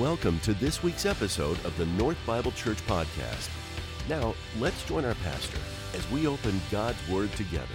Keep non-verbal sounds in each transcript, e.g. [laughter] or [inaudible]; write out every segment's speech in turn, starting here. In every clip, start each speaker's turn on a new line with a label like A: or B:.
A: Welcome to this week's episode of the North Bible Church Podcast. Now, let's join our pastor as we open God's Word together.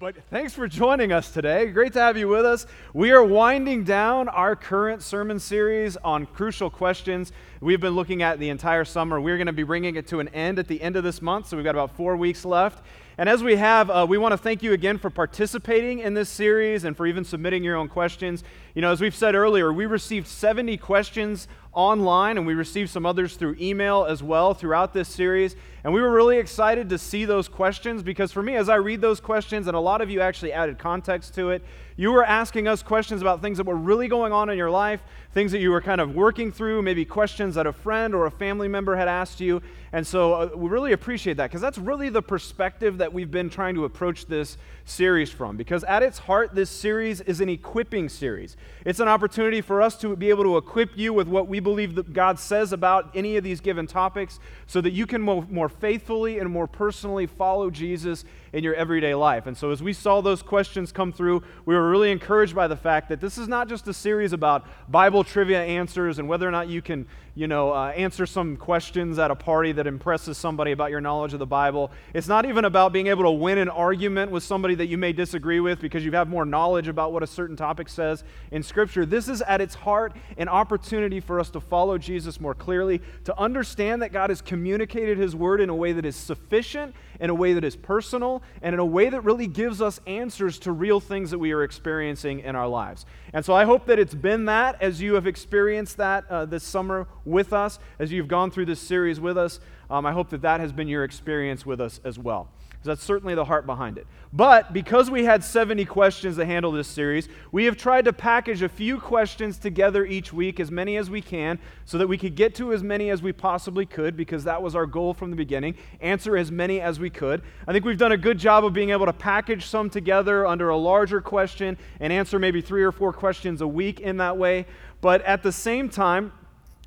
B: But thanks for joining us today. Great to have you with us. We are winding down our current sermon series on crucial questions we've been looking at the entire summer. We're going to be bringing it to an end at the end of this month, so we've got about four weeks left. And as we have, uh, we want to thank you again for participating in this series and for even submitting your own questions. You know, as we've said earlier, we received 70 questions online and we received some others through email as well throughout this series. And we were really excited to see those questions because for me, as I read those questions, and a lot of you actually added context to it, you were asking us questions about things that were really going on in your life, things that you were kind of working through, maybe questions that a friend or a family member had asked you. And so uh, we really appreciate that because that's really the perspective that we've been trying to approach this series from. Because at its heart, this series is an equipping series. It's an opportunity for us to be able to equip you with what we believe that God says about any of these given topics so that you can more, faithfully and more personally follow Jesus in your everyday life. And so, as we saw those questions come through, we were really encouraged by the fact that this is not just a series about Bible trivia answers and whether or not you can, you know, uh, answer some questions at a party that impresses somebody about your knowledge of the Bible. It's not even about being able to win an argument with somebody that you may disagree with because you have more knowledge about what a certain topic says in Scripture. This is at its heart an opportunity for us to follow Jesus more clearly, to understand that God has communicated His Word in a way that is sufficient, in a way that is personal, and in a way that really gives us answers to real things that we are experiencing in our lives. And so I hope that it's been that as you have experienced that uh, this summer with us, as you've gone through this series with us. Um, I hope that that has been your experience with us as well because that's certainly the heart behind it. But because we had 70 questions to handle this series, we have tried to package a few questions together each week, as many as we can, so that we could get to as many as we possibly could, because that was our goal from the beginning answer as many as we could. I think we've done a good job of being able to package some together under a larger question and answer maybe three or four questions a week in that way. But at the same time,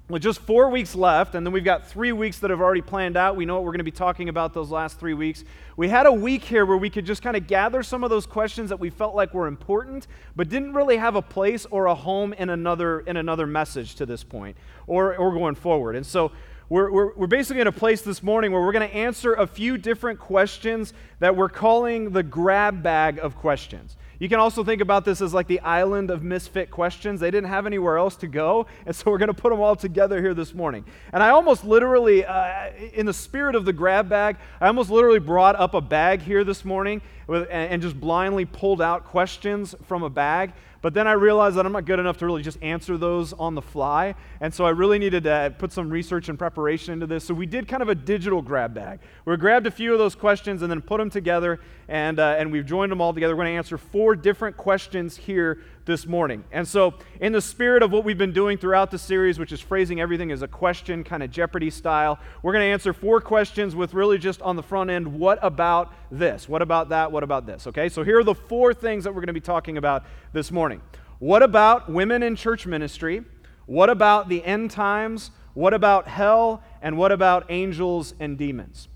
B: with just four weeks left, and then we've got three weeks that have already planned out. We know what we're going to be talking about those last three weeks. We had a week here where we could just kind of gather some of those questions that we felt like were important, but didn't really have a place or a home in another, in another message to this point or, or going forward. And so we're, we're, we're basically in a place this morning where we're going to answer a few different questions that we're calling the grab bag of questions. You can also think about this as like the island of misfit questions. They didn't have anywhere else to go, and so we're going to put them all together here this morning. And I almost literally, uh, in the spirit of the grab bag, I almost literally brought up a bag here this morning with, and just blindly pulled out questions from a bag. But then I realized that I'm not good enough to really just answer those on the fly. And so I really needed to put some research and preparation into this. So we did kind of a digital grab bag. We grabbed a few of those questions and then put them together, and, uh, and we've joined them all together. We're going to answer four different questions here this morning. And so, in the spirit of what we've been doing throughout the series, which is phrasing everything as a question, kind of Jeopardy style, we're going to answer four questions with really just on the front end what about this? What about that? What about this? Okay, so here are the four things that we're going to be talking about this morning. What about women in church ministry? What about the end times? What about hell? And what about angels and demons?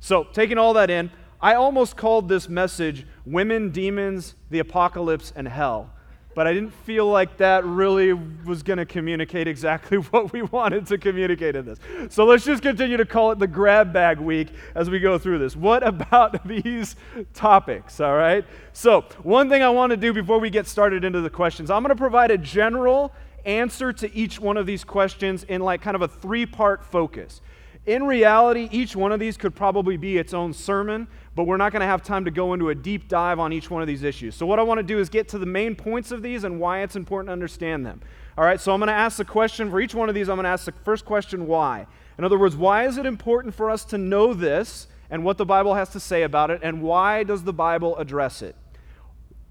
B: So, taking all that in, I almost called this message Women, Demons, the Apocalypse, and Hell but I didn't feel like that really was going to communicate exactly [laughs] what we wanted to communicate in this. So let's just continue to call it the grab bag week as we go through this. What [laughs] about these topics, all right? So, one thing I want to do before we get started into the questions, I'm going to provide a general answer to each one of these questions in like kind of a three part focus. In reality, each one of these could probably be its own sermon, but we're not going to have time to go into a deep dive on each one of these issues. So, what I want to do is get to the main points of these and why it's important to understand them. All right, so I'm going to ask the question for each one of these, I'm going to ask the first question why. In other words, why is it important for us to know this and what the Bible has to say about it, and why does the Bible address it?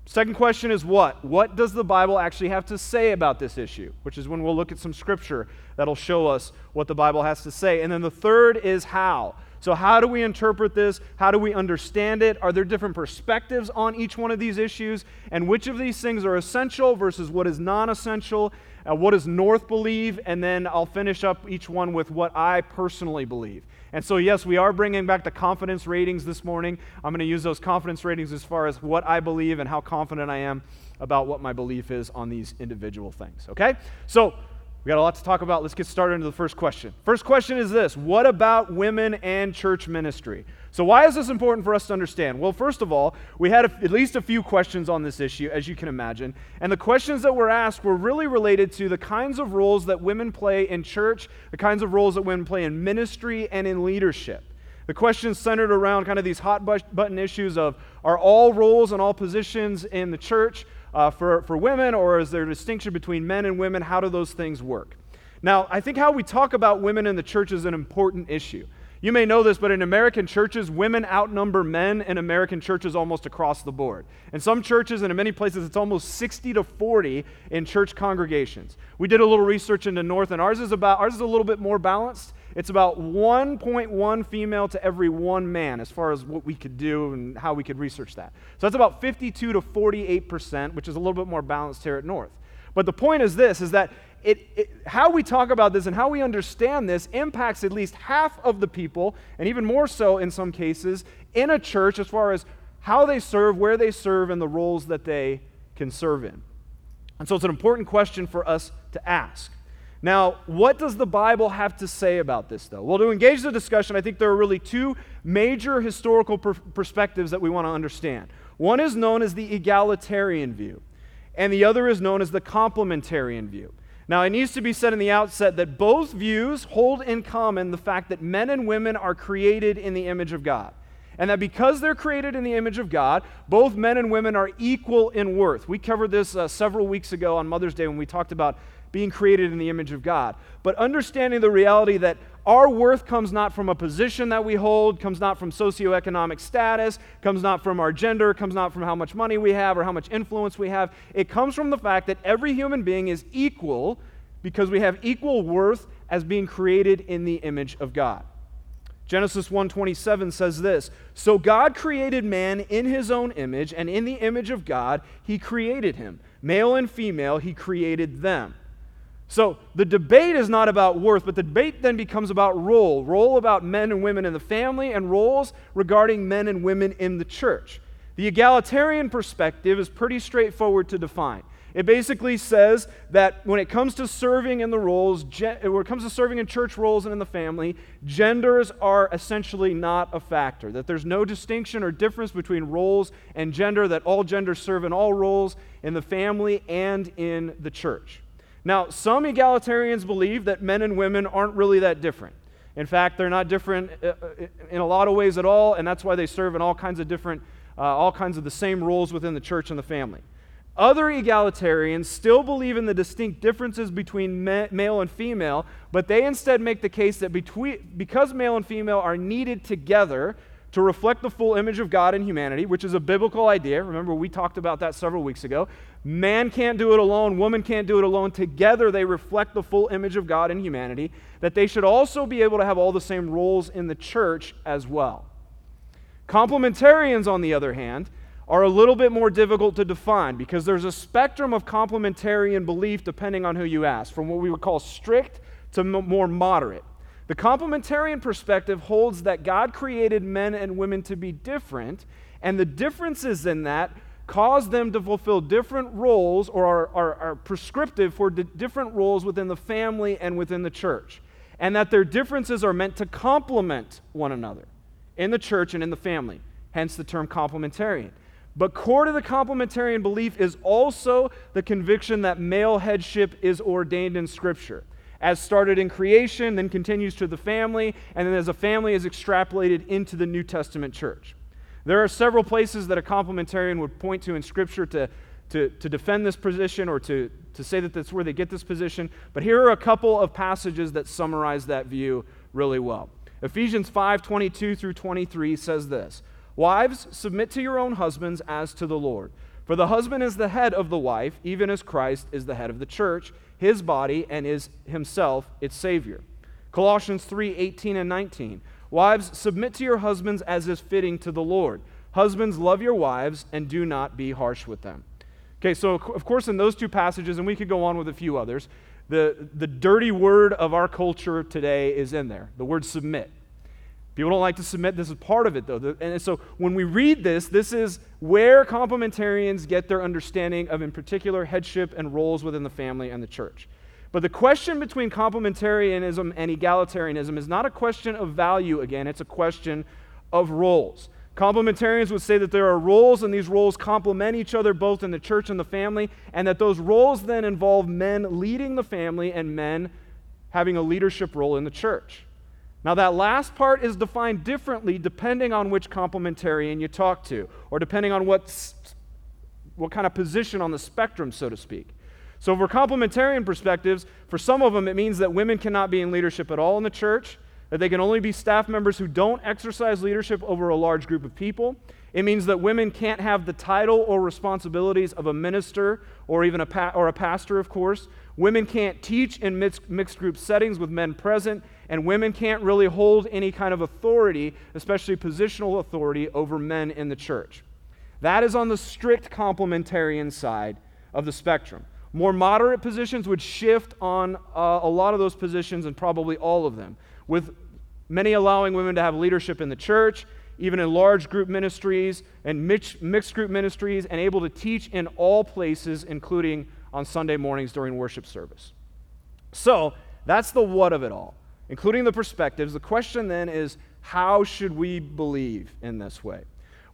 B: Second question is what? What does the Bible actually have to say about this issue? Which is when we'll look at some scripture that'll show us what the Bible has to say. And then the third is how. So, how do we interpret this? How do we understand it? Are there different perspectives on each one of these issues? And which of these things are essential versus what is non essential? Uh, what does North believe? And then I'll finish up each one with what I personally believe. And so, yes, we are bringing back the confidence ratings this morning. I'm going to use those confidence ratings as far as what I believe and how confident I am about what my belief is on these individual things. Okay? So, we got a lot to talk about. Let's get started into the first question. First question is this What about women and church ministry? So, why is this important for us to understand? Well, first of all, we had a, at least a few questions on this issue, as you can imagine. And the questions that were asked were really related to the kinds of roles that women play in church, the kinds of roles that women play in ministry and in leadership. The questions centered around kind of these hot button issues of are all roles and all positions in the church uh, for, for women, or is there a distinction between men and women? How do those things work? Now, I think how we talk about women in the church is an important issue. You may know this, but in American churches, women outnumber men in American churches almost across the board. In some churches and in many places, it's almost 60 to 40 in church congregations. We did a little research into North, and ours is about ours is a little bit more balanced. It's about 1.1 female to every one man as far as what we could do and how we could research that. So that's about 52 to 48 percent, which is a little bit more balanced here at North. But the point is this: is that it, it, how we talk about this and how we understand this impacts at least half of the people, and even more so in some cases, in a church as far as how they serve, where they serve, and the roles that they can serve in. And so it's an important question for us to ask. Now, what does the Bible have to say about this, though? Well, to engage the discussion, I think there are really two major historical per- perspectives that we want to understand. One is known as the egalitarian view, and the other is known as the complementarian view. Now, it needs to be said in the outset that both views hold in common the fact that men and women are created in the image of God. And that because they're created in the image of God, both men and women are equal in worth. We covered this uh, several weeks ago on Mother's Day when we talked about being created in the image of God. But understanding the reality that our worth comes not from a position that we hold, comes not from socioeconomic status, comes not from our gender, comes not from how much money we have or how much influence we have. It comes from the fact that every human being is equal because we have equal worth as being created in the image of God. Genesis 1:27 says this, "So God created man in his own image, and in the image of God he created him. Male and female he created them." So the debate is not about worth, but the debate then becomes about role role about men and women in the family, and roles regarding men and women in the church. The egalitarian perspective is pretty straightforward to define. It basically says that when it comes to serving in the roles, when it comes to serving in church roles and in the family, genders are essentially not a factor. That there's no distinction or difference between roles and gender, that all genders serve in all roles in the family and in the church. Now, some egalitarians believe that men and women aren't really that different. In fact, they're not different uh, uh, in a lot of ways at all, and that's why they serve in all kinds of different, uh, all kinds of the same roles within the church and the family. Other egalitarians still believe in the distinct differences between male and female, but they instead make the case that between, because male and female are needed together to reflect the full image of God in humanity, which is a biblical idea. Remember, we talked about that several weeks ago. Man can't do it alone, woman can't do it alone. Together, they reflect the full image of God in humanity, that they should also be able to have all the same roles in the church as well. Complementarians, on the other hand, are a little bit more difficult to define because there's a spectrum of complementarian belief depending on who you ask, from what we would call strict to more moderate. The complementarian perspective holds that God created men and women to be different, and the differences in that cause them to fulfill different roles or are, are, are prescriptive for different roles within the family and within the church. And that their differences are meant to complement one another in the church and in the family, hence the term complementarian. But core to the complementarian belief is also the conviction that male headship is ordained in Scripture as started in creation, then continues to the family, and then as a family is extrapolated into the New Testament church. There are several places that a complementarian would point to in Scripture to, to, to defend this position or to, to say that that's where they get this position, but here are a couple of passages that summarize that view really well. Ephesians 5 22 through 23 says this Wives, submit to your own husbands as to the Lord. For the husband is the head of the wife, even as Christ is the head of the church his body and is himself its Savior. Colossians 3 18 and 19. Wives, submit to your husbands as is fitting to the Lord. Husbands, love your wives and do not be harsh with them. Okay, so of course, in those two passages, and we could go on with a few others, the, the dirty word of our culture today is in there the word submit. People don't like to submit. This is part of it, though. And so when we read this, this is where complementarians get their understanding of, in particular, headship and roles within the family and the church. But the question between complementarianism and egalitarianism is not a question of value, again, it's a question of roles. Complementarians would say that there are roles, and these roles complement each other both in the church and the family, and that those roles then involve men leading the family and men having a leadership role in the church. Now, that last part is defined differently depending on which complementarian you talk to, or depending on what, what kind of position on the spectrum, so to speak. So, for complementarian perspectives, for some of them, it means that women cannot be in leadership at all in the church, that they can only be staff members who don't exercise leadership over a large group of people. It means that women can't have the title or responsibilities of a minister or even a, pa- or a pastor, of course. Women can't teach in mixed, mixed group settings with men present, and women can't really hold any kind of authority, especially positional authority, over men in the church. That is on the strict complementarian side of the spectrum. More moderate positions would shift on uh, a lot of those positions and probably all of them, with many allowing women to have leadership in the church, even in large group ministries and mixed group ministries, and able to teach in all places, including on Sunday mornings during worship service. So, that's the what of it all including the perspectives. The question then is how should we believe in this way?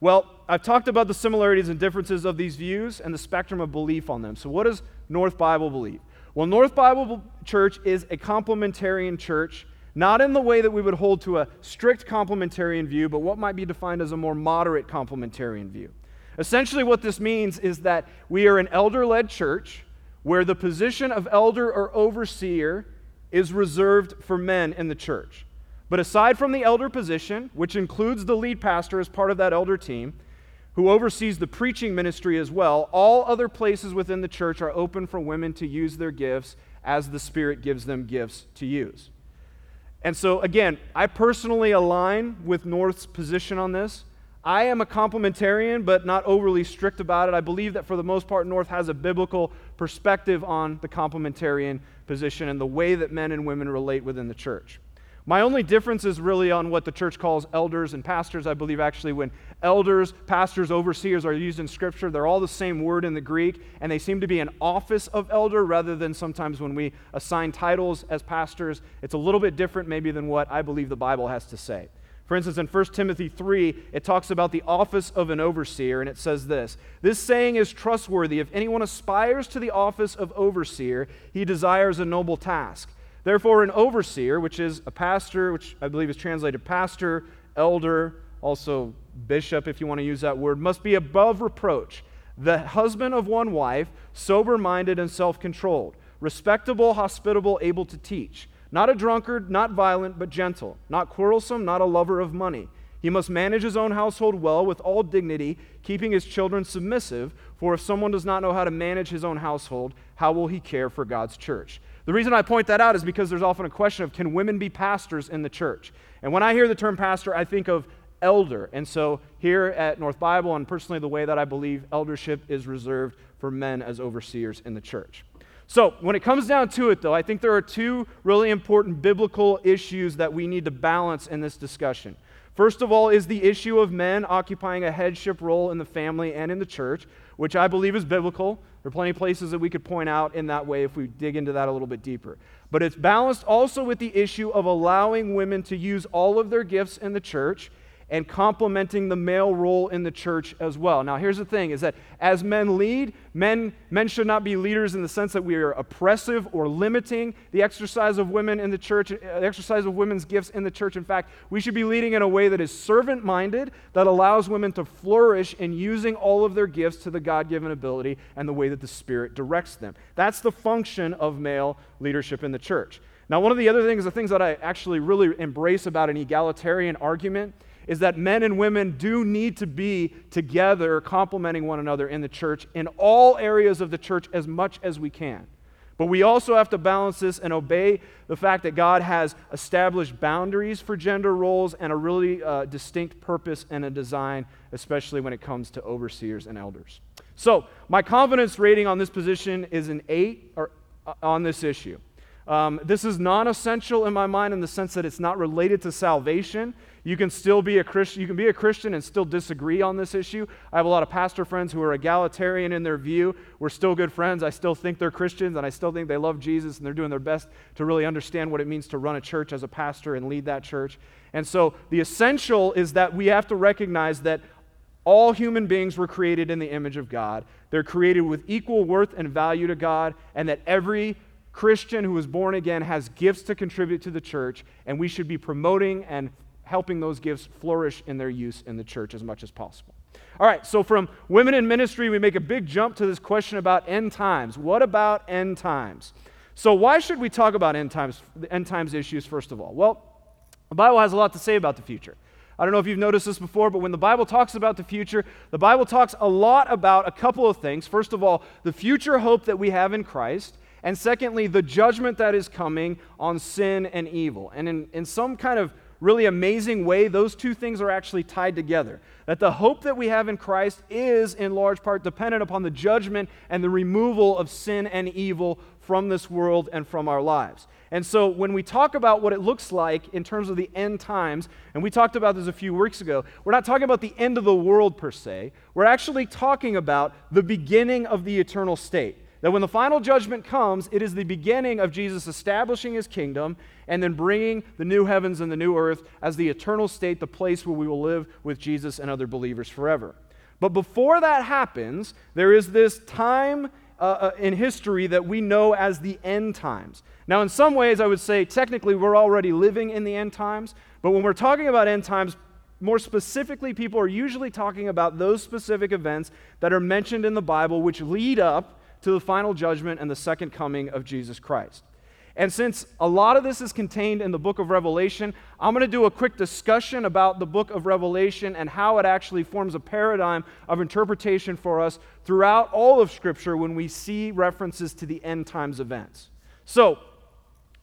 B: Well, I've talked about the similarities and differences of these views and the spectrum of belief on them. So, what does North Bible believe? Well, North Bible Church is a complementarian church, not in the way that we would hold to a strict complementarian view, but what might be defined as a more moderate complementarian view. Essentially, what this means is that we are an elder led church where the position of elder or overseer is reserved for men in the church. But aside from the elder position, which includes the lead pastor as part of that elder team, who oversees the preaching ministry as well, all other places within the church are open for women to use their gifts as the Spirit gives them gifts to use. And so, again, I personally align with North's position on this. I am a complementarian, but not overly strict about it. I believe that for the most part, North has a biblical perspective on the complementarian position and the way that men and women relate within the church. My only difference is really on what the church calls elders and pastors. I believe actually when elders, pastors, overseers are used in Scripture, they're all the same word in the Greek, and they seem to be an office of elder rather than sometimes when we assign titles as pastors. It's a little bit different, maybe, than what I believe the Bible has to say. For instance, in 1 Timothy 3, it talks about the office of an overseer, and it says this This saying is trustworthy. If anyone aspires to the office of overseer, he desires a noble task. Therefore, an overseer, which is a pastor, which I believe is translated pastor, elder, also bishop, if you want to use that word, must be above reproach, the husband of one wife, sober minded and self controlled, respectable, hospitable, able to teach not a drunkard, not violent, but gentle, not quarrelsome, not a lover of money. He must manage his own household well with all dignity, keeping his children submissive. For if someone does not know how to manage his own household, how will he care for God's church? The reason I point that out is because there's often a question of can women be pastors in the church? And when I hear the term pastor, I think of elder. And so here at North Bible, and personally the way that I believe eldership is reserved for men as overseers in the church. So, when it comes down to it, though, I think there are two really important biblical issues that we need to balance in this discussion. First of all, is the issue of men occupying a headship role in the family and in the church, which I believe is biblical. There are plenty of places that we could point out in that way if we dig into that a little bit deeper. But it's balanced also with the issue of allowing women to use all of their gifts in the church and complementing the male role in the church as well. Now, here's the thing is that as men lead, men, men should not be leaders in the sense that we are oppressive or limiting the exercise of women in the church, uh, the exercise of women's gifts in the church. In fact, we should be leading in a way that is servant minded, that allows women to flourish in using all of their gifts to the God given ability and the way that the Spirit directs them. That's the function of male leadership in the church. Now, one of the other things, the things that I actually really embrace about an egalitarian argument, is that men and women do need to be together, complementing one another in the church in all areas of the church as much as we can. But we also have to balance this and obey the fact that God has established boundaries for gender roles and a really uh, distinct purpose and a design, especially when it comes to overseers and elders. So, my confidence rating on this position is an 8 or, uh, on this issue. Um, this is non essential in my mind in the sense that it's not related to salvation. You can still be a Christian, you can be a Christian and still disagree on this issue. I have a lot of pastor friends who are egalitarian in their view. We're still good friends. I still think they're Christians and I still think they love Jesus and they're doing their best to really understand what it means to run a church as a pastor and lead that church. And so the essential is that we have to recognize that all human beings were created in the image of God. They're created with equal worth and value to God, and that every Christian who is born again has gifts to contribute to the church, and we should be promoting and helping those gifts flourish in their use in the church as much as possible. All right, so from women in ministry, we make a big jump to this question about end times. What about end times? So, why should we talk about end times, end times issues, first of all? Well, the Bible has a lot to say about the future. I don't know if you've noticed this before, but when the Bible talks about the future, the Bible talks a lot about a couple of things. First of all, the future hope that we have in Christ. And secondly, the judgment that is coming on sin and evil. And in, in some kind of really amazing way, those two things are actually tied together. That the hope that we have in Christ is in large part dependent upon the judgment and the removal of sin and evil from this world and from our lives. And so when we talk about what it looks like in terms of the end times, and we talked about this a few weeks ago, we're not talking about the end of the world per se. We're actually talking about the beginning of the eternal state. That when the final judgment comes, it is the beginning of Jesus establishing his kingdom and then bringing the new heavens and the new earth as the eternal state, the place where we will live with Jesus and other believers forever. But before that happens, there is this time uh, uh in history that we know as the end times. Now, in some ways, I would say technically we're already living in the end times, but when we're talking about end times, more specifically, people are usually talking about those specific events that are mentioned in the Bible which lead up to the final judgment and the second coming of Jesus Christ. And since a lot of this is contained in the book of Revelation, I'm going to do a quick discussion about the book of Revelation and how it actually forms a paradigm of interpretation for us throughout all of Scripture when we see references to the end times events. So,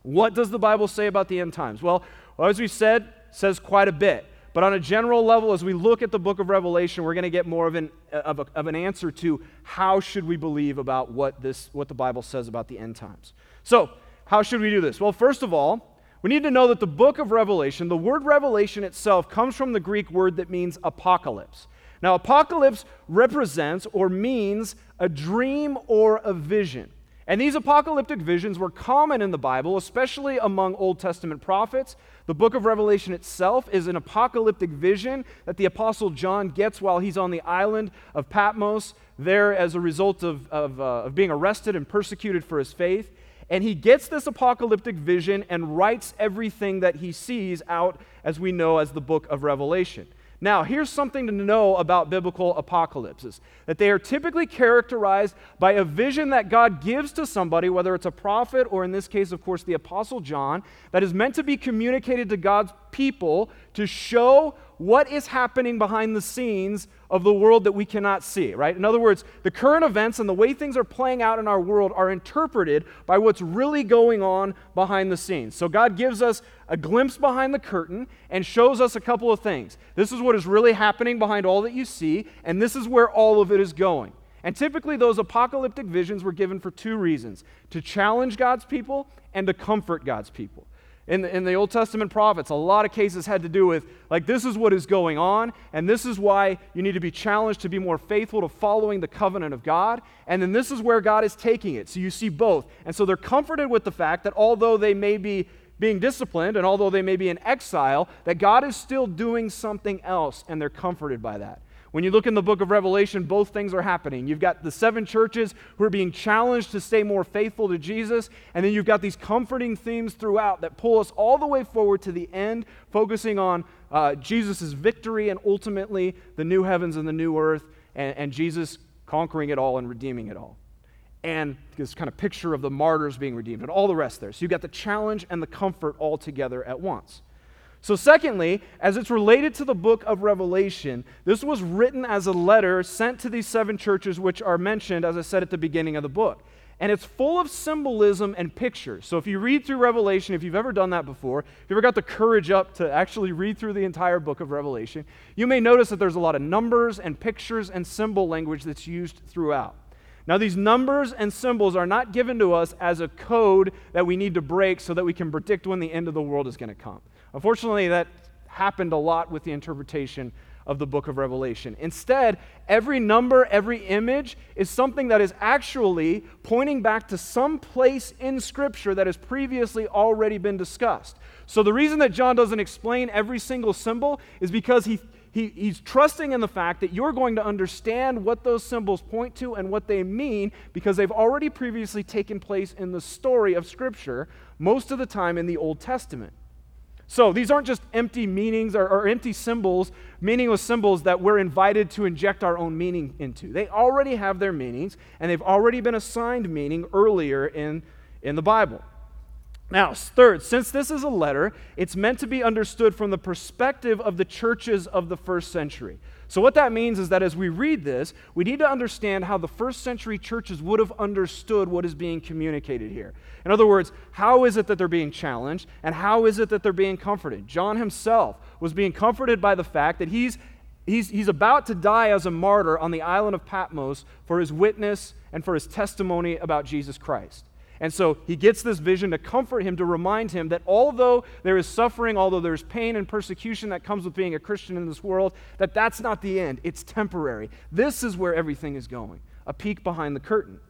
B: what does the Bible say about the end times? Well, as we said, says quite a bit. But on a general level, as we look at the book of Revelation, we're going to get more of an, of, a, of, an answer to how should we believe about what, this, what the Bible says about the end times. So, how should we do this? Well, first of all, we need to know that the book of Revelation, the word revelation itself, comes from the Greek word that means apocalypse. Now, apocalypse represents or means a dream or a vision. And these apocalyptic visions were common in the Bible, especially among Old Testament prophets. The book of Revelation itself is an apocalyptic vision that the Apostle John gets while he's on the island of Patmos, there as a result of, of, uh, of being arrested and persecuted for his faith. And he gets this apocalyptic vision and writes everything that he sees out, as we know, as the book of Revelation. Now, here's something to know about biblical apocalypses that they are typically characterized by a vision that God gives to somebody, whether it's a prophet or in this case, of course, the Apostle John, that is meant to be communicated to God's people to show what is happening behind the scenes of the world that we cannot see, right? In other words, the current events and the way things are playing out in our world are interpreted by what's really going on behind the scenes. So God gives us a glimpse behind the curtain and shows us a couple of things. This is what is really happening behind all that you see, and this is where all of it is going. And typically, those apocalyptic visions were given for two reasons to challenge God's people and to comfort God's people in the, in the Old Testament prophets, a lot of cases had to do with, like, this is what is going on, and this is why you need to be challenged to be more faithful to following the covenant of God. And then this is where God is taking it. So you see both. And so they're comforted with the fact that although they may be being disciplined and although they may be in exile, that God is still doing something else, and they're comforted by that. When you look in the book of Revelation, both things are happening. You've got the seven churches who are being challenged to stay more faithful to Jesus, and then you've got these comforting themes throughout that pull us all the way forward to the end, focusing on uh, Jesus' victory and ultimately the new heavens and the new earth, and, and Jesus conquering it all and redeeming it all. And this kind of picture of the martyrs being redeemed and all the rest there. So you've got the challenge and the comfort all together at once. So, secondly, as it's related to the book of Revelation, this was written as a letter sent to these seven churches, which are mentioned, as I said at the beginning of the book. and it's full of symbolism and pictures. So if you read through Revelation, if you've ever done that before, if you ever got the courage up to actually read through the entire book of Revelation, you may notice that there's a lot of numbers and pictures and symbol language that's used throughout. Now, these numbers and symbols are not given to us as a code that we need to break so that we can predict when the end of the world is going to come. Unfortunately, that happened a lot with the interpretation of the book of Revelation. Instead, every number, every image is something that is actually pointing back to some place in Scripture that has previously already been discussed. So, the reason that John doesn't explain every single symbol is because he, he, he's trusting in the fact that you're going to understand what those symbols point to and what they mean because they've already previously taken place in the story of Scripture, most of the time in the Old Testament. So these aren't just empty meanings or, or, empty symbols, meaningless symbols that we're invited to inject our own meaning into. They already have their meanings, and they've already been assigned meaning earlier in, in the Bible. Now, third, since this is a letter, it's meant to be understood from the perspective of the churches of the first century. So, what that means is that as we read this, we need to understand how the first century churches would have understood what is being communicated here. In other words, how is it that they're being challenged, and how is it that they're being comforted? John himself was being comforted by the fact that he's, he's, he's about to die as a martyr on the island of Patmos for his witness and for his testimony about Jesus Christ. And so he gets this vision to comfort him, to remind him that although there is suffering, although there's pain and persecution that comes with being a Christian in this world, that that's not the end. It's temporary. This is where everything is going a peek behind the curtain.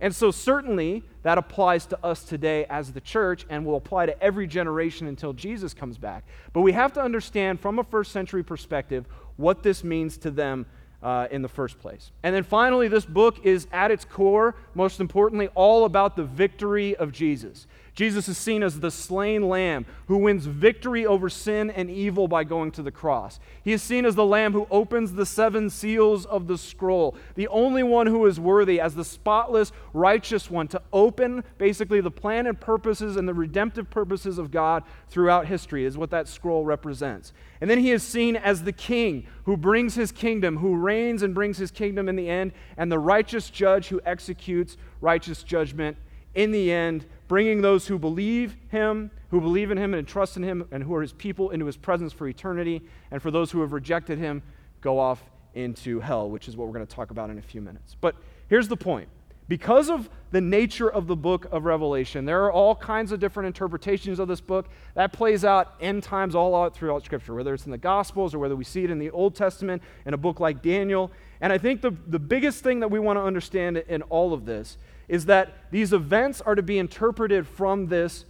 B: And so, certainly, that applies to us today as the church and will apply to every generation until Jesus comes back. But we have to understand from a first century perspective what this means to them uh, in the first place. And then finally, this book is at its core, most importantly, all about the victory of Jesus. Jesus is seen as the slain lamb who wins victory over sin and evil by going to the cross. He is seen as the lamb who opens the seven seals of the scroll, the only one who is worthy as the spotless, righteous one to open basically the plan and purposes and the redemptive purposes of God throughout history, is what that scroll represents. And then he is seen as the king who brings his kingdom, who reigns and brings his kingdom in the end, and the righteous judge who executes righteous judgment in the end bringing those who believe him, who believe in him and trust in him, and who are his people into his presence for eternity. And for those who have rejected him, go off into hell, which is what we're going to talk about in a few minutes. But here's the point. Because of the nature of the book of Revelation, there are all kinds of different interpretations of this book. That plays out end times all out throughout Scripture, whether it's in the Gospels or whether we see it in the Old Testament in a book like Daniel. And I think the, the biggest thing that we want to understand in all of this is that these events are to be interpreted from this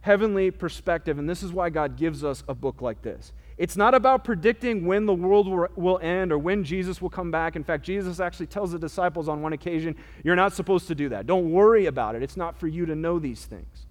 B: heavenly perspective. And this is why God gives us a book like this. It's not about predicting when the world will end or when Jesus will come back. In fact, Jesus actually tells the disciples on one occasion, You're not supposed to do that. Don't worry about it. It's not for you to know these things.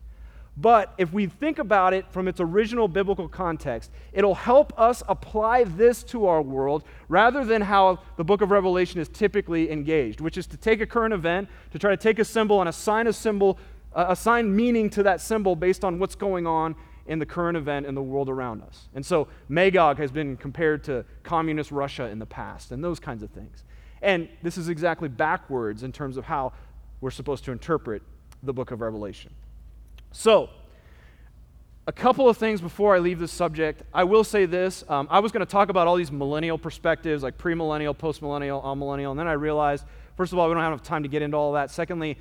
B: But if we think about it from its original biblical context, it'll help us apply this to our world rather than how the book of Revelation is typically engaged, which is to take a current event, to try to take a symbol and assign a symbol, uh, assign meaning to that symbol based on what's going on in the current event in the world around us. And so Magog has been compared to communist Russia in the past and those kinds of things. And this is exactly backwards in terms of how we're supposed to interpret the book of Revelation. So, a couple of things before I leave this subject. I will say this. Um, I was going to talk about all these millennial perspectives, like premillennial, postmillennial, amillennial, and then I realized, first of all, we don't have enough time to get into all that. Secondly,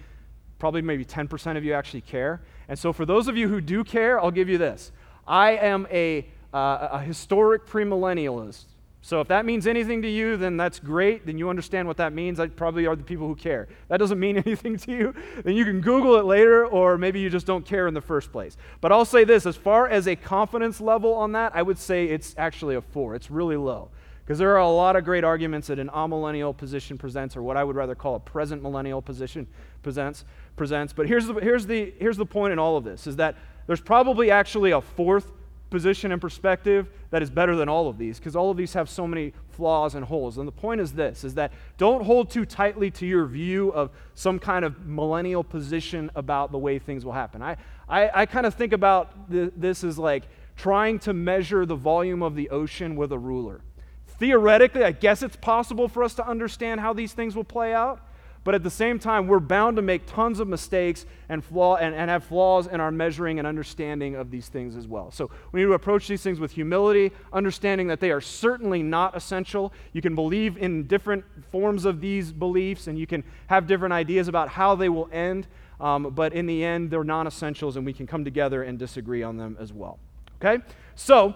B: probably maybe 10% of you actually care. And so, for those of you who do care, I'll give you this. I am a, uh, a historic premillennialist. So if that means anything to you, then that's great. Then you understand what that means. I probably are the people who care. That doesn't mean [laughs] anything to you, then you can Google it later, or maybe you just don't care in the first place. But I'll say this as far as a confidence level on that, I would say it's actually a four. It's really low. Because there are a lot of great arguments that an amillennial position presents, or what I would rather call a present millennial position presents. presents. But here's the, here's, the, here's the point in all of this, is that there's probably actually a fourth position and perspective that is better than all of these because all of these have so many flaws and holes. And the point is this is that don't hold too tightly to your view of some kind of millennial position about the way things will happen. I, I, I kind of think about th- this as like trying to measure the volume of the ocean with a ruler. Theoretically, I guess it's possible for us to understand how these things will play out. But at the same time, we're bound to make tons of mistakes and, flaw, and, and have flaws in our measuring and understanding of these things as well. So we need to approach these things with humility, understanding that they are certainly not essential. You can believe in different forms of these beliefs, and you can have different ideas about how they will end, um, but in the end, they're non essentials, and we can come together and disagree on them as well. Okay? So,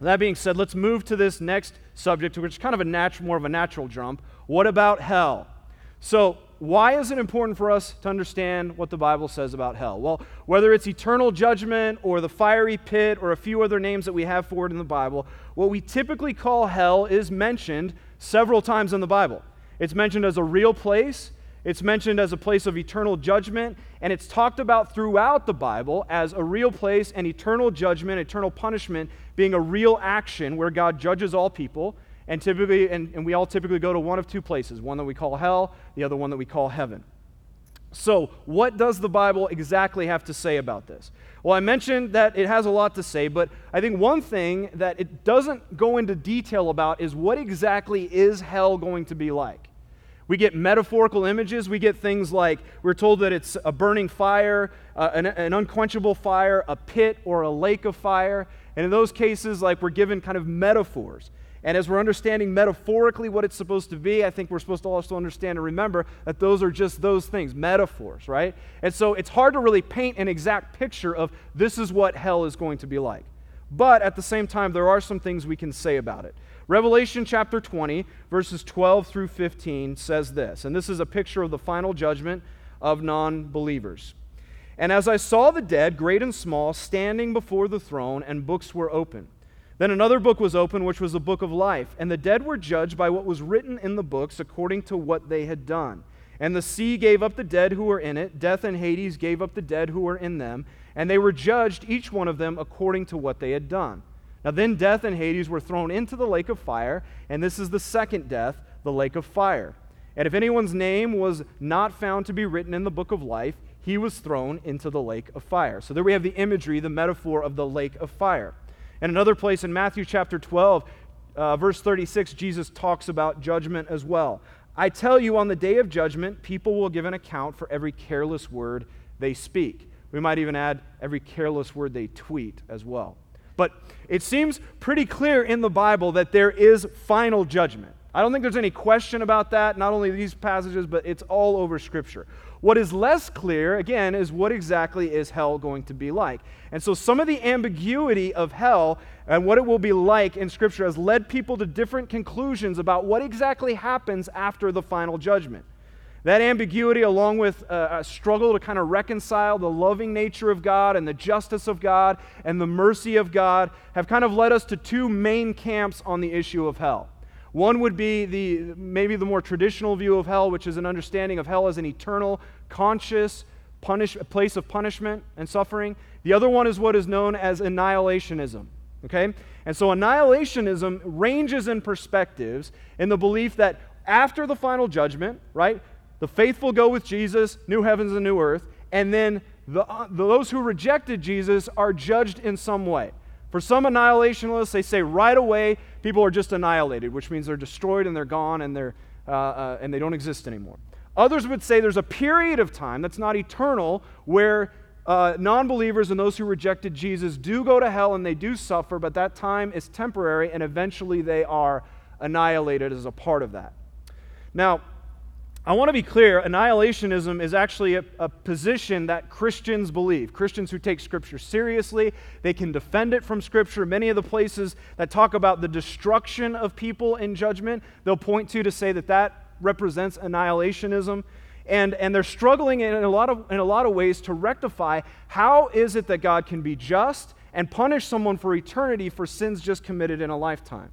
B: that being said, let's move to this next subject, which is kind of a natural, more of a natural jump. What about hell? So, why is it important for us to understand what the Bible says about hell? Well, whether it's eternal judgment or the fiery pit or a few other names that we have for it in the Bible, what we typically call hell is mentioned several times in the Bible. It's mentioned as a real place, it's mentioned as a place of eternal judgment, and it's talked about throughout the Bible as a real place and eternal judgment, eternal punishment being a real action where God judges all people. And typically, and, and we all typically go to one of two places one that we call hell, the other one that we call heaven. So, what does the Bible exactly have to say about this? Well, I mentioned that it has a lot to say, but I think one thing that it doesn't go into detail about is what exactly is hell going to be like? We get metaphorical images. We get things like we're told that it's a burning fire, uh, an, an, unquenchable fire, a pit, or a lake of fire. And in those cases, like we're given kind of metaphors. And as we're understanding metaphorically what it's supposed to be, I think we're supposed to also understand and remember that those are just those things, metaphors, right? And so it's hard to really paint an exact picture of this is what hell is going to be like. But at the same time, there are some things we can say about it. Revelation chapter 20, verses 12 through 15 says this, and this is a picture of the final judgment of non believers. And as I saw the dead, great and small, standing before the throne, and books were open. Then another book was opened, which was the book of life. And the dead were judged by what was written in the books according to what they had done. And the sea gave up the dead who were in it. Death and Hades gave up the dead who were in them. And they were judged, each one of them, according to what they had done. Now then, death and Hades were thrown into the lake of fire. And this is the second death, the lake of fire. And if anyone's name was not found to be written in the book of life, he was thrown into the lake of fire. So there we have the imagery, the metaphor of the lake of fire. And another place in Matthew chapter 12, uh, verse 36, Jesus talks about judgment as well. I tell you, on the day of judgment, people will give an account for every careless word they speak. We might even add every careless word they tweet as well. But it seems pretty clear in the Bible that there is final judgment. I don't think there's any question about that, not only these passages, but it's all over Scripture. What is less clear, again, is what exactly is hell going to be like. And so some of the ambiguity of hell and what it will be like in Scripture has led people to different conclusions about what exactly happens after the final judgment. That ambiguity, along with a, a struggle to kind of reconcile the loving nature of God and the justice of God and the mercy of God, have kind of led us to two main camps on the issue of hell. One would be the maybe the more traditional view of hell, which is an understanding of hell as an eternal, conscious punish, place of punishment and suffering. The other one is what is known as annihilationism. Okay? And so annihilationism ranges in perspectives in the belief that after the final judgment, right, the faithful go with Jesus, new heavens and new earth, and then the, uh, those who rejected Jesus are judged in some way. For some annihilationists, they say right away people are just annihilated, which means they're destroyed and they're gone and, they're, uh, uh, and they don't exist anymore. Others would say there's a period of time that's not eternal where uh, non believers and those who rejected Jesus do go to hell and they do suffer, but that time is temporary and eventually they are annihilated as a part of that. Now, I want to be clear annihilationism is actually a, a, position that Christians believe. Christians who take Scripture seriously, they can defend it from Scripture. Many of the places that talk about the destruction of people in judgment, they'll point to to say that that represents annihilationism. And, and they're struggling in a, lot of, in a lot of ways to rectify how is it that God can be just and punish someone for eternity for sins just committed in a lifetime.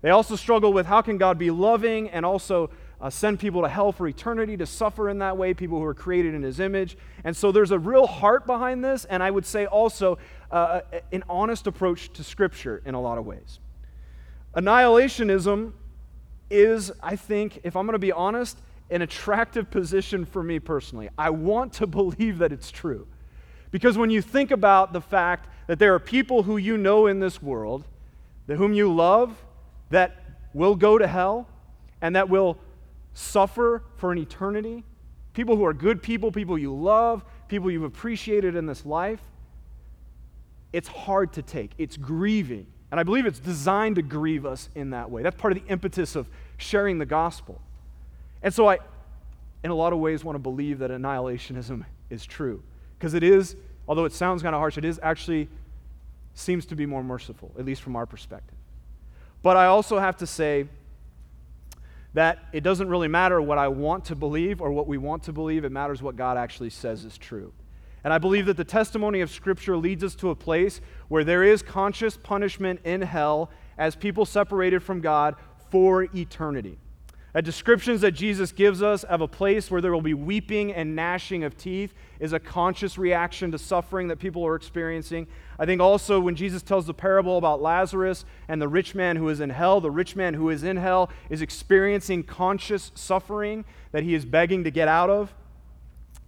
B: They also struggle with how can God be loving and also uh, send people to hell for eternity to suffer in that way, people who are created in his image. And so there's a real heart behind this, and I would say also uh, an honest approach to Scripture in a lot of ways. Annihilationism is, I think, if I'm going to be honest, an attractive position for me personally. I want to [laughs] believe that it's true. Because when you think about the fact that there are people who you know in this world, that whom you love, that will go to hell, and that will suffer for an eternity, people who are good people, people you love, people you've appreciated in this life, it's hard to take. It's grieving. And I believe it's designed to grieve us in that way. That's part of the impetus of sharing the gospel. And so I, in a lot of ways, want to believe that annihilationism is true. Because it is, although it sounds kind of harsh, it is actually seems to be more merciful, at least from our perspective. But I also have to say that it doesn't really matter what I want to believe or what we want to believe, it matters what God actually says is true. And I believe that the testimony of Scripture leads us to a place where there is conscious punishment in hell as people separated from God for eternity. A descriptions that Jesus gives us of a place where there will be weeping and gnashing of teeth is a conscious reaction to suffering that people are experiencing. I think also when Jesus tells the parable about Lazarus and the rich man who is in hell, the rich man who is in hell is experiencing conscious suffering that he is begging to get out of.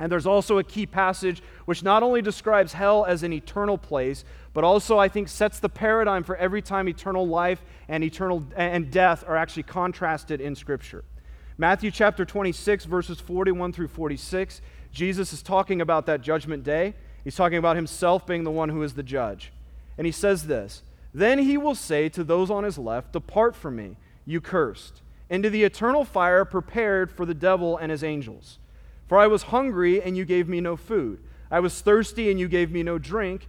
B: And there's also a key passage which not only describes hell as an eternal place, but also I think sets the paradigm for every time eternal life and eternal and death are actually contrasted in scripture. Matthew chapter 26 verses 41 through 46, Jesus is talking about that judgment day. He's talking about himself being the one who is the judge. And he says this, "Then he will say to those on his left, depart from me, you cursed, into the eternal fire prepared for the devil and his angels." For I was hungry, and you gave me no food. I was thirsty, and you gave me no drink.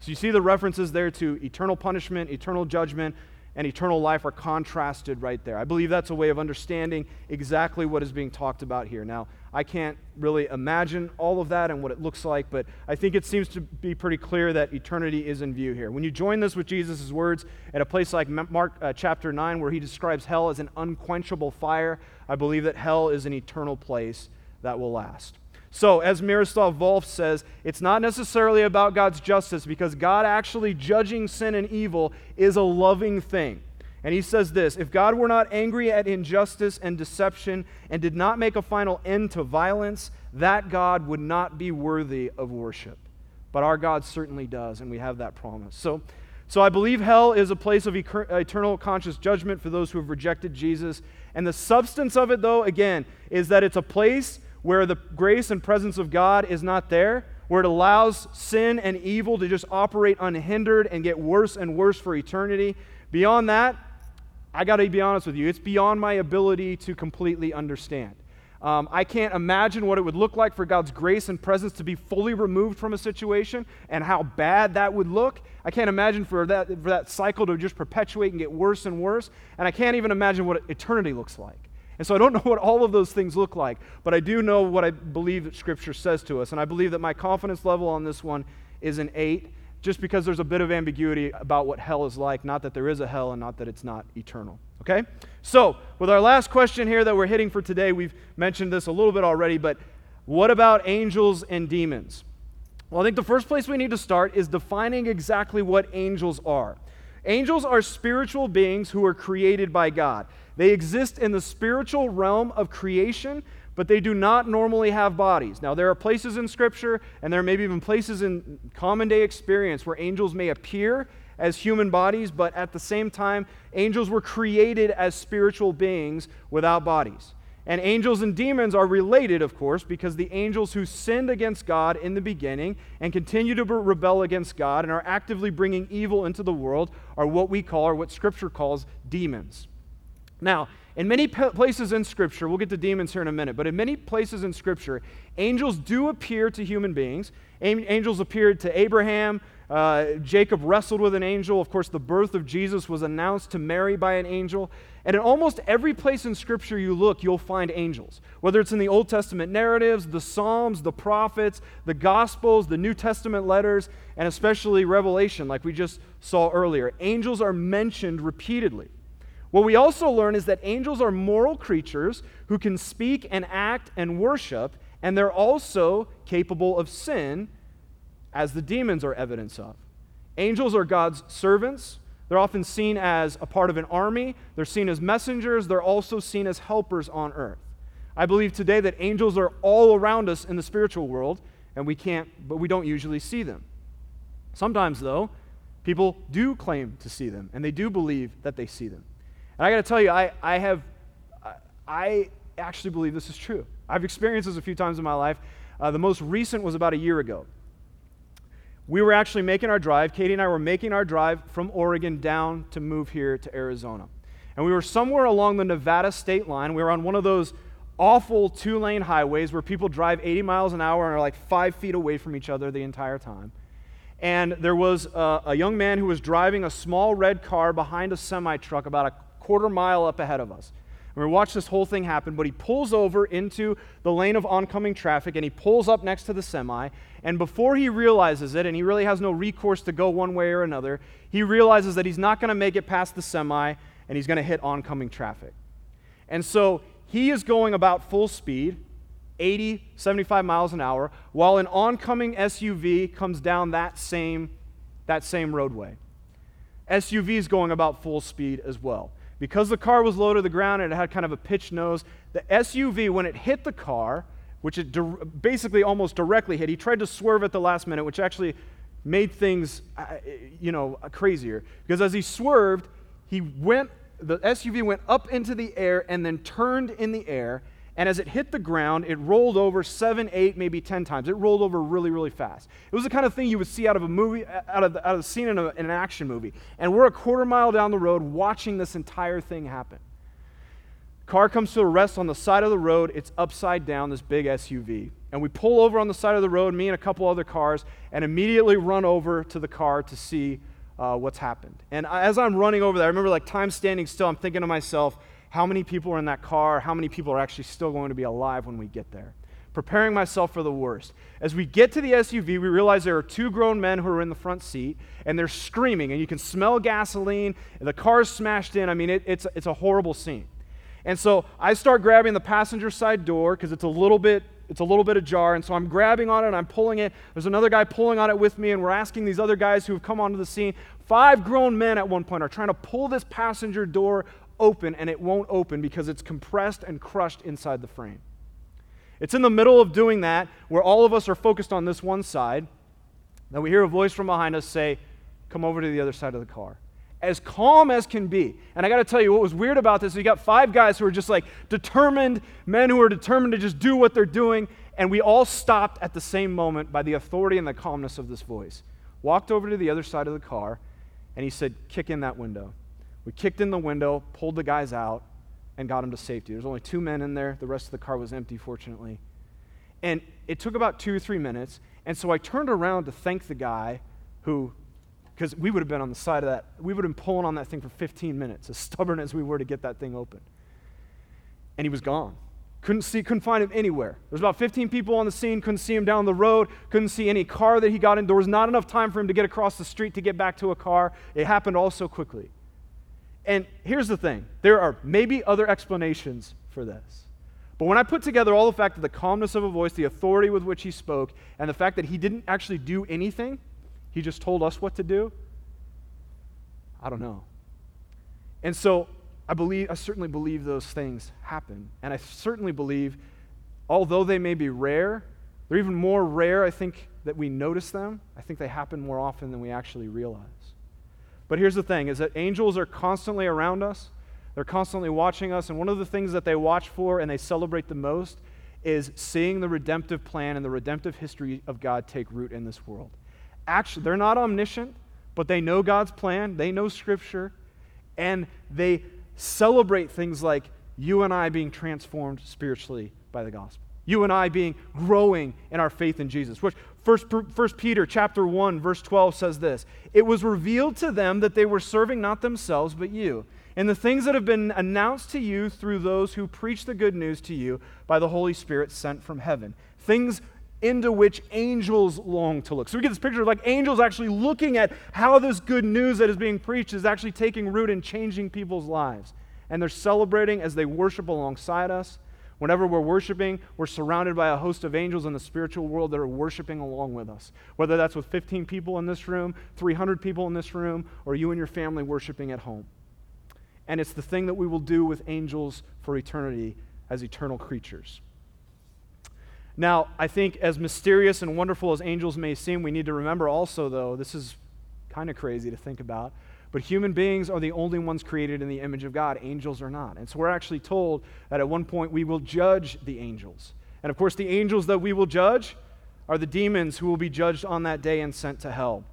B: So you see the references there to eternal punishment, eternal judgment, and eternal life are contrasted right there. I believe that's a way of understanding exactly what is being talked about here. Now, I can't really imagine all of that and what it looks like, but I think it seems to be pretty clear that eternity is in view here. When you join this with Jesus' words at a place like Mark uh, chapter 9, where he describes hell as an unquenchable fire, I believe that hell is an eternal place that will last. So, as Miroslav Volf says, it's not necessarily about God's justice because God actually judging sin and evil is a loving thing. And he says this If God were not angry at injustice and deception and did not make a final end to violence, that God would not be worthy of worship. But our God certainly does, and we have that promise. So, so I believe hell is a place of eternal conscious judgment for those who have rejected Jesus. And the substance of it, though, again, is that it's a place where the grace and presence of God is not there, where it allows sin and evil to just operate unhindered and get worse and worse for eternity. Beyond that, I got to be honest with you, it's beyond my ability to completely understand. Um, I can't imagine what it would look like for God's grace and presence to be fully removed from a situation and how bad that would look. I can't imagine for that, for that cycle to just perpetuate and get worse and worse. And I can't even imagine what eternity looks like. And so I don't [laughs] know what all of those things look like, but I do know what I believe that Scripture says to us. And I believe that my confidence level on this one is an eight, just because there's a bit of ambiguity about what hell is like. Not that there is a hell and not that it's not eternal. Okay? So, with our last question here that we're hitting for today, we've mentioned this a little bit already, but what about angels and demons? Well, I think the first place we need to start is defining exactly what angels are. Angels are spiritual beings who are created by God. They exist in the spiritual realm of creation, but they do not normally have bodies. Now, there are places in Scripture, and there may be even places in common day experience where angels may appear as human bodies, but at the same time, angels were created as spiritual beings without bodies. And angels and demons are related, of course, because the angels who sinned against God in the beginning and continue to rebel against God and are actively bringing evil into the world are what we call, or what Scripture calls, demons. Now, in many places in Scripture, we'll get to demons here in a minute, but in many places in Scripture, angels do appear to human beings. Angels appeared to Abraham. Uh, Jacob wrestled with an angel. Of course, the birth of Jesus was announced to Mary by an angel. And in almost every place in Scripture you look, you'll find angels. Whether it's in the Old Testament narratives, the Psalms, the prophets, the Gospels, the New Testament letters, and especially Revelation, like we just saw earlier, angels are mentioned repeatedly. What we also learn is that angels are moral creatures who can speak and act and worship, And they're also capable of sin, as the demons are evidence of. Angels are God's servants. They're often seen as a part of an army. They're seen as messengers. They're also seen as helpers on earth. I believe today that angels are all around us in the spiritual world, and we can't, but we don't usually see them. Sometimes, though, people do claim to see them, and they do believe that they see them. And I got to tell you, I, I have, I actually believe this is true. I've experienced this a few times in my life. Uh, the most recent was about a year ago. We were actually making our drive. Katie and I were making our drive from Oregon down to move here to Arizona. And we were somewhere along the Nevada state line. We were on one of those awful two lane highways where people drive 80 miles an hour and are like five feet away from each other the entire time. And there was a, a young man who was driving a small red car behind a semi truck about a quarter mile up ahead of us. And we watched this whole thing happen, but he pulls over into the lane of oncoming traffic and he pulls up next to the semi. And before he realizes it, and he really has no recourse to go one way or another, he realizes that he's not going to make it past the semi and he's going to hit oncoming traffic. And so he is going about full speed, 80, 75 miles an hour, while an oncoming SUV comes down that same, that same roadway. SUV is going about full speed as well. Because the car was low to the ground and it had kind of a pitched nose, the SUV, when it hit the car, which it di- basically almost directly hit, he tried to swerve at the last minute, which actually made things, uh, you know, crazier. Because as he swerved, he went, the SUV went up into the air and then turned in the air and as it hit the ground, it rolled over seven, eight, maybe ten times. It rolled over really, really fast. It was the kind of thing you would see out of a movie, out of, the, out of the scene in, a, in an action movie. And we're a quarter mile down the road watching this entire thing happen. Car comes to a rest on the side of the road. It's upside down, this big SUV. And we pull over on the side of the road, me and a couple other cars, and immediately run over to the car to see uh, what's happened. And as I'm running over there, I remember like time standing still, I'm thinking to myself, how many people are in that car, how many people are actually still going to be alive when we get there. Preparing myself for the worst. As we get to the SUV, we realize there are two grown men who are in the front seat, and they're screaming, and you can smell gasoline, the car's smashed in. I mean, it, it's, it's a horrible scene. And so I start grabbing the passenger side door because it's a little bit it's a little bit ajar, and so I'm grabbing on it and I'm pulling it. There's another guy pulling on it with me, and we're asking these other guys who have come onto the scene. Five grown men at one point are trying to pull this passenger door open and it won't open because it's compressed and crushed inside the frame. It's in the middle of doing that where all of us are focused on this one side that we hear a voice from behind us say, Come over to the other side of the car. As calm as can be. And I got to tell you, what was weird about this is you got five guys who are just like determined, men who are determined to just do what they're doing. And we all stopped at the same moment by the authority and the calmness of this voice. Walked over to the other side of the car, and he said, Kick in that window. We kicked in the window, pulled the guys out, and got them to safety. There's only two men in there. The rest of the car was empty, fortunately. And it took about two or three minutes. And so I turned around to thank the guy who, because we would have been on the side of that, we would have been pulling on that thing for 15 minutes, [laughs] as stubborn as we were to get that thing open. And he was gone. Couldn't see, couldn't find him anywhere. There was about 15 people on the scene, couldn't see him down the road, couldn't see any car that he got in. There was not enough time for him to get across the street to get back to a car. It happened all so quickly. And here's the thing there are maybe other explanations for this. But when I put together all the fact that the calmness of a voice, the authority with which he spoke, and the fact that he didn't actually do anything, he just told us what to do, I don't know. And so I believe I certainly believe those things happen. And I certainly believe, although they may be rare, they're even more rare, I think, that we notice them. I think they happen more often than we actually realize. But here's the thing is that angels are constantly around us. They're constantly watching us, and one of the things that they watch for and they celebrate the most is seeing the redemptive plan and the redemptive history of God take root in this world. Actually, they're not omniscient, but they know God's plan, they know Scripture, and they celebrate things like you and I being transformed spiritually by the gospel. You and I being growing in our faith in Jesus. Which First, First Peter chapter 1 verse 12 says this, "It was revealed to them that they were serving not themselves but you, and the things that have been announced to you through those who preach the good news to you by the Holy Spirit sent from heaven." Things into which angels long to look. So we get this picture of like angels actually looking at how this good news that is being preached is actually taking root and changing people's lives. And they're celebrating as they worship alongside us Whenever we're worshiping, we're surrounded by a host of angels in the spiritual world that are worshiping along with us. Whether that's with 15 people in this room, 300 people in this room, or you and your family worshiping at home. And it's the thing that we will do with angels for eternity as eternal creatures. Now, I think as mysterious and wonderful as angels may seem, we need to remember also, though, this is kind of crazy to think about, but human beings are the only ones created in the image of God. Angels are not. And so we're actually told that at one point we will judge the angels. And of course, the angels that we will judge are the demons who will be judged on that day and sent to hell.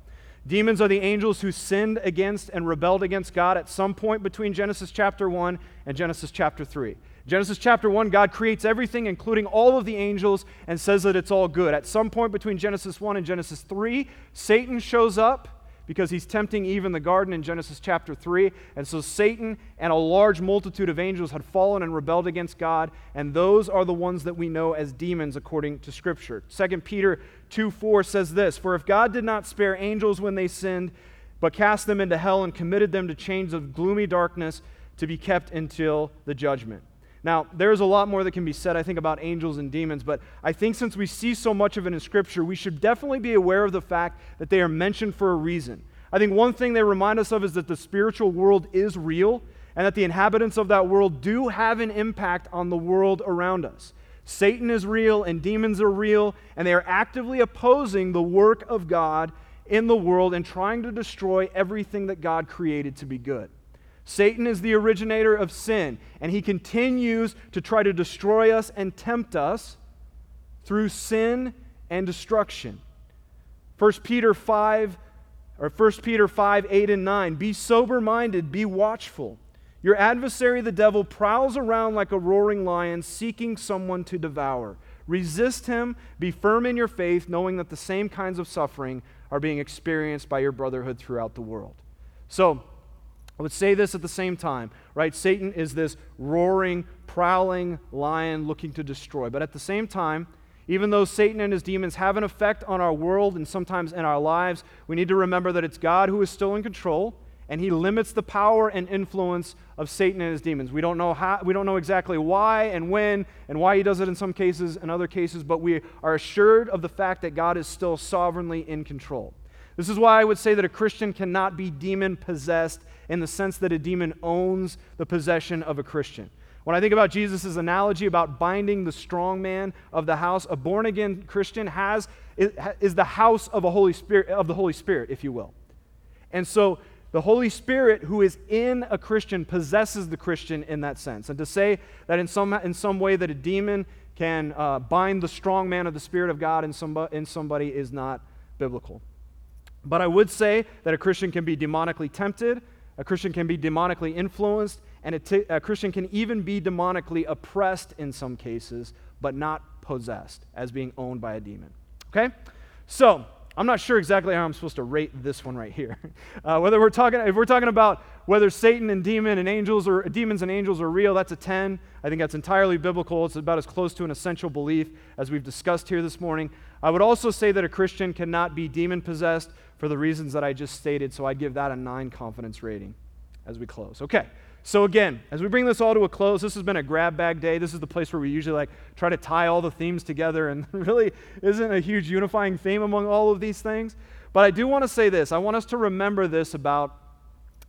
B: Demons are the angels who sinned against and rebelled against God at some point between Genesis chapter 1 and Genesis chapter 3. Genesis chapter 1, God creates everything, including all of the angels, and says that it's all good. At some point between Genesis 1 and Genesis 3, Satan shows up because he's tempting Eve in the garden in Genesis chapter 3. And so Satan and a large multitude of angels had fallen and rebelled against God, and those are the ones that we know as demons according to Scripture. 2 Peter 2 4 says this For if God did not spare angels when they sinned, but cast them into hell and committed them to chains of gloomy darkness to be kept until the judgment. Now, there's a lot more that can be said, I think, about angels and demons, but I think since we see so much of it in Scripture, we should definitely be aware of the fact that they are mentioned for a reason. I think one thing they remind us of is that the spiritual world is real and that the inhabitants of that world do have an impact on the world around us. Satan is real and demons are real, and they are actively opposing the work of God in the world and trying to destroy everything that God created to be good. Satan is the originator of sin, and he continues to try to destroy us and tempt us through sin and destruction. 1 Peter 5 or 1 Peter 5, 8 and 9. Be sober minded, be watchful. Your adversary, the devil, prowls around like a roaring lion, seeking someone to devour. Resist him, be firm in your faith, knowing that the same kinds of suffering are being experienced by your brotherhood throughout the world. So, I would say this at the same time, right? Satan is this roaring, prowling lion looking to destroy. But at the same time, even though Satan and his demons have an effect on our world and sometimes in our lives, we need to remember that it's God who is still in control and he limits the power and influence of Satan and his demons. We don't know how we don't know exactly why and when and why he does it in some cases and other cases, but we are assured of the fact that God is still sovereignly in control. This is why I would say that a Christian cannot be demon possessed in the sense that a demon owns the possession of a Christian. When I think about Jesus' analogy about binding the strong man of the house, a born again Christian has is the house of a Holy Spirit of the Holy Spirit, if you will. And so the Holy Spirit who is in a Christian possesses the Christian in that sense. And to say that in some, in some way that a demon can uh, bind the strong man of the Spirit of God in, somebody, in somebody is not biblical. But I would say that a Christian can be demonically tempted, a Christian can be demonically influenced, and a, t- a Christian can even be demonically oppressed in some cases, but not possessed, as being owned by a demon. Okay? So, I'm not sure exactly how I'm supposed to rate this one right here. [laughs] Uh, whether we're talking, if we're talking about whether Satan and demon and angels or demons and angels are real, that's a 10. I think that's entirely biblical. It's about as close to an essential belief as we've discussed here this morning. I would also say that a Christian cannot be demon possessed for the reasons that I just stated, so I'd give that a 9 confidence rating as we close. Okay. So again, as we bring this all to a close, this has been a grab bag day. This is the place where we usually like try to tie all the themes together and [laughs] really isn't a huge unifying theme among all of these things. But I do want to say this. I want us to remember this about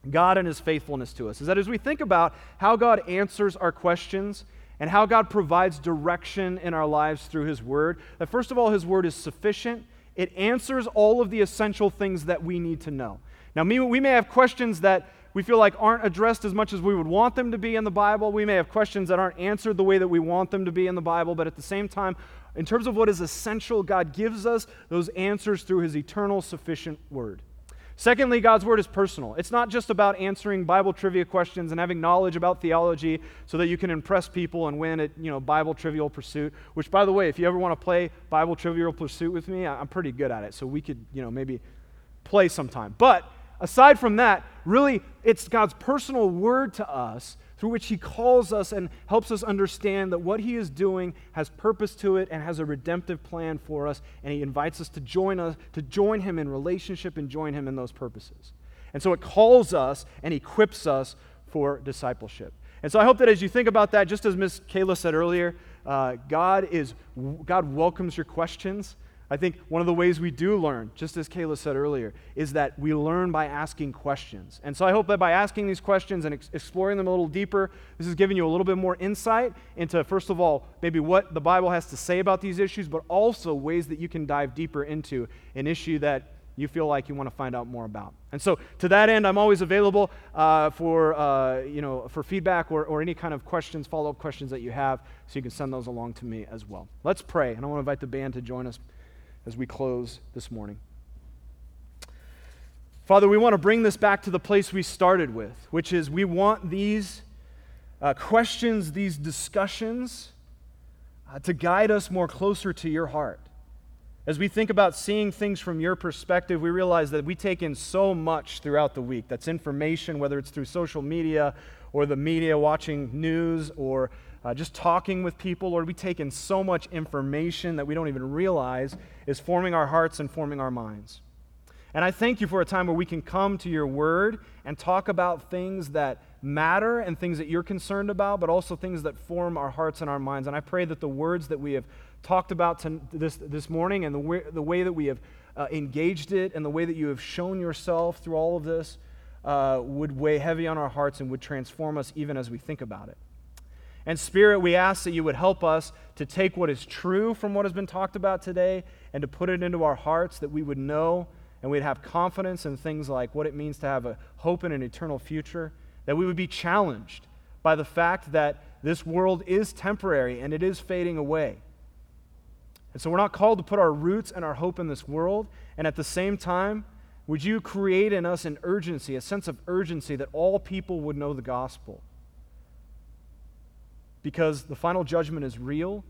B: God and his faithfulness to us. Is that as we think about how God answers our questions and how God provides direction in our lives through his word, that first of all his word is sufficient. It answers all of the essential things that we need to know. Now, we may have questions that we feel like aren't addressed as much as we would want them to be in the Bible. We may have questions that aren't answered the way that we want them to be in the Bible, but at the same time, in terms of what is essential, God gives us those answers through His eternal, sufficient Word. Secondly, God's Word is personal. It's not just about answering Bible trivia questions and having knowledge about theology so that you can impress people and win at, you know, Bible Trivial Pursuit, which, by the way, if you ever want to play Bible Trivial Pursuit with me, I'm pretty good at it, so we could, you know, maybe play sometime. But aside from that, really, it's God's personal word to us through which He calls us and helps us understand that what He is doing has purpose to it and has a redemptive plan for us, and He invites us to join us to join Him in relationship and join Him in those purposes. And so it calls us and equips us for discipleship. And so I hope that as you think about that, just as Miss Kayla said earlier, uh, God is God welcomes your questions. I think one of the ways we do learn, just as Kayla said earlier, is that we learn by asking questions. And so I hope that by asking these questions and ex- exploring them a little deeper, this is giving you a little bit more insight into, first of all, maybe what the Bible has to say about these issues, but also ways that you can dive deeper into an issue that you feel like you want to find out more about. And so, to that end, I'm always available uh, for, uh, you know, for feedback or, or any kind of questions, follow up questions that you have, so you can send those along to me as well. Let's pray, and I want to invite the band to join us as we close this morning. Father, we want to bring this back to the place we started with, which is we want these uh, questions, these discussions, uh, to guide us more closer to your heart. As we think about seeing things from your perspective, we realize that we take in so much throughout the week. That's information, whether it's through social media or the media, watching news or uh, just talking with people. Lord, we take in so much information that we don't even realize is forming our hearts and forming our minds. And I thank you for a time where we can come to your word and talk about things that matter and things that you're concerned about, but also things that form our hearts and our minds. And I pray that the words that we have talked about this, this morning and the way, the way that we have uh, engaged it and the way that you have shown yourself through all of this uh, would weigh heavy on our hearts and would transform us even as we think about it. And Spirit, we ask that you would help us to take what is true from what has been talked about today and to put it into our hearts that we would know and we'd have confidence in things like what it means to have a hope in an eternal future, that we would be challenged by the fact that this world is temporary and it is fading away. And so we're not called to put our roots and our hope in this world. And at the same time, would you create in us an urgency, a sense of urgency that all people would know the gospel? Because the final judgment is real,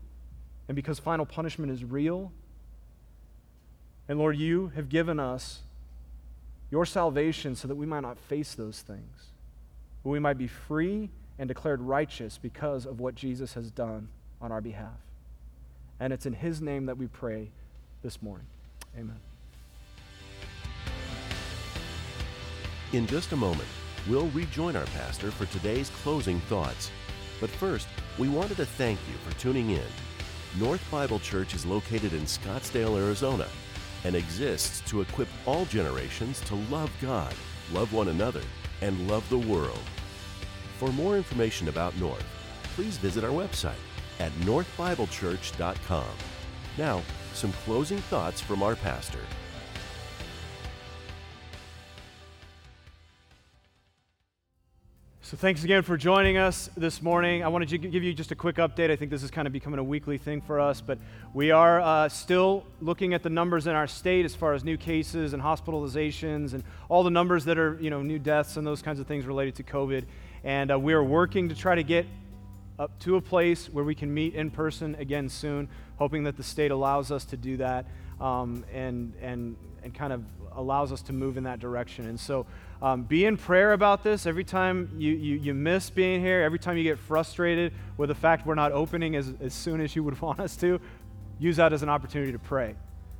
B: and because final punishment is real. And Lord, you have given us your salvation so that we might not face those things, but we might be free and declared righteous because of what Jesus has done on our behalf. And it's in His name that we pray this morning. Amen.
A: In just a moment, we'll rejoin our pastor for today's closing thoughts. But first, we wanted to thank you for tuning in. North Bible Church is located in Scottsdale, Arizona, and exists to equip all generations to love God, love one another, and love the world. For more information about North, please visit our website at northbiblechurch.com. Now, some closing thoughts from our pastor.
B: So, thanks again for joining us this morning. I wanted to give you just a quick update. I think this is kind of becoming a weekly thing for us, but we are uh, still looking at the numbers in our state as far as new cases and hospitalizations and all the numbers that are, you know, new deaths and those kinds of things related to COVID. And uh, we are working to try to get up to a place where we can meet in person again soon, hoping that the state allows us to do that um, and, and, and kind of allows us to move in that direction. And so um, be in prayer about this. Every time you, you, you miss being here, every time you get frustrated with the fact we're not opening as, as soon as you would [laughs] want us to, use that as an opportunity to pray.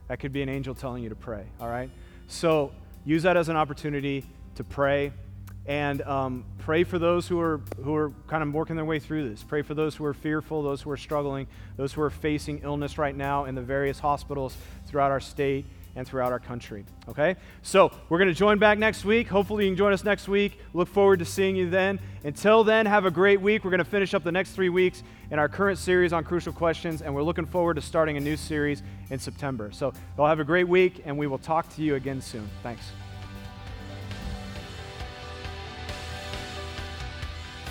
B: That could be an angel telling you to pray, all right? So use that as an opportunity to pray and um, pray for those who are who are kind of working their way through this. Pray for those who are fearful, those who are struggling, those who are facing illness right now in the various hospitals throughout our state and throughout our country. Okay? So we're going to join back next week. Hopefully, you can join us next week. Look forward to seeing you then. Until then, have a great week. We're going to finish up the next three weeks in our current series on crucial questions, and we're looking forward to starting a new series in September. So, y'all have a great week, and we will talk to you again soon. Thanks.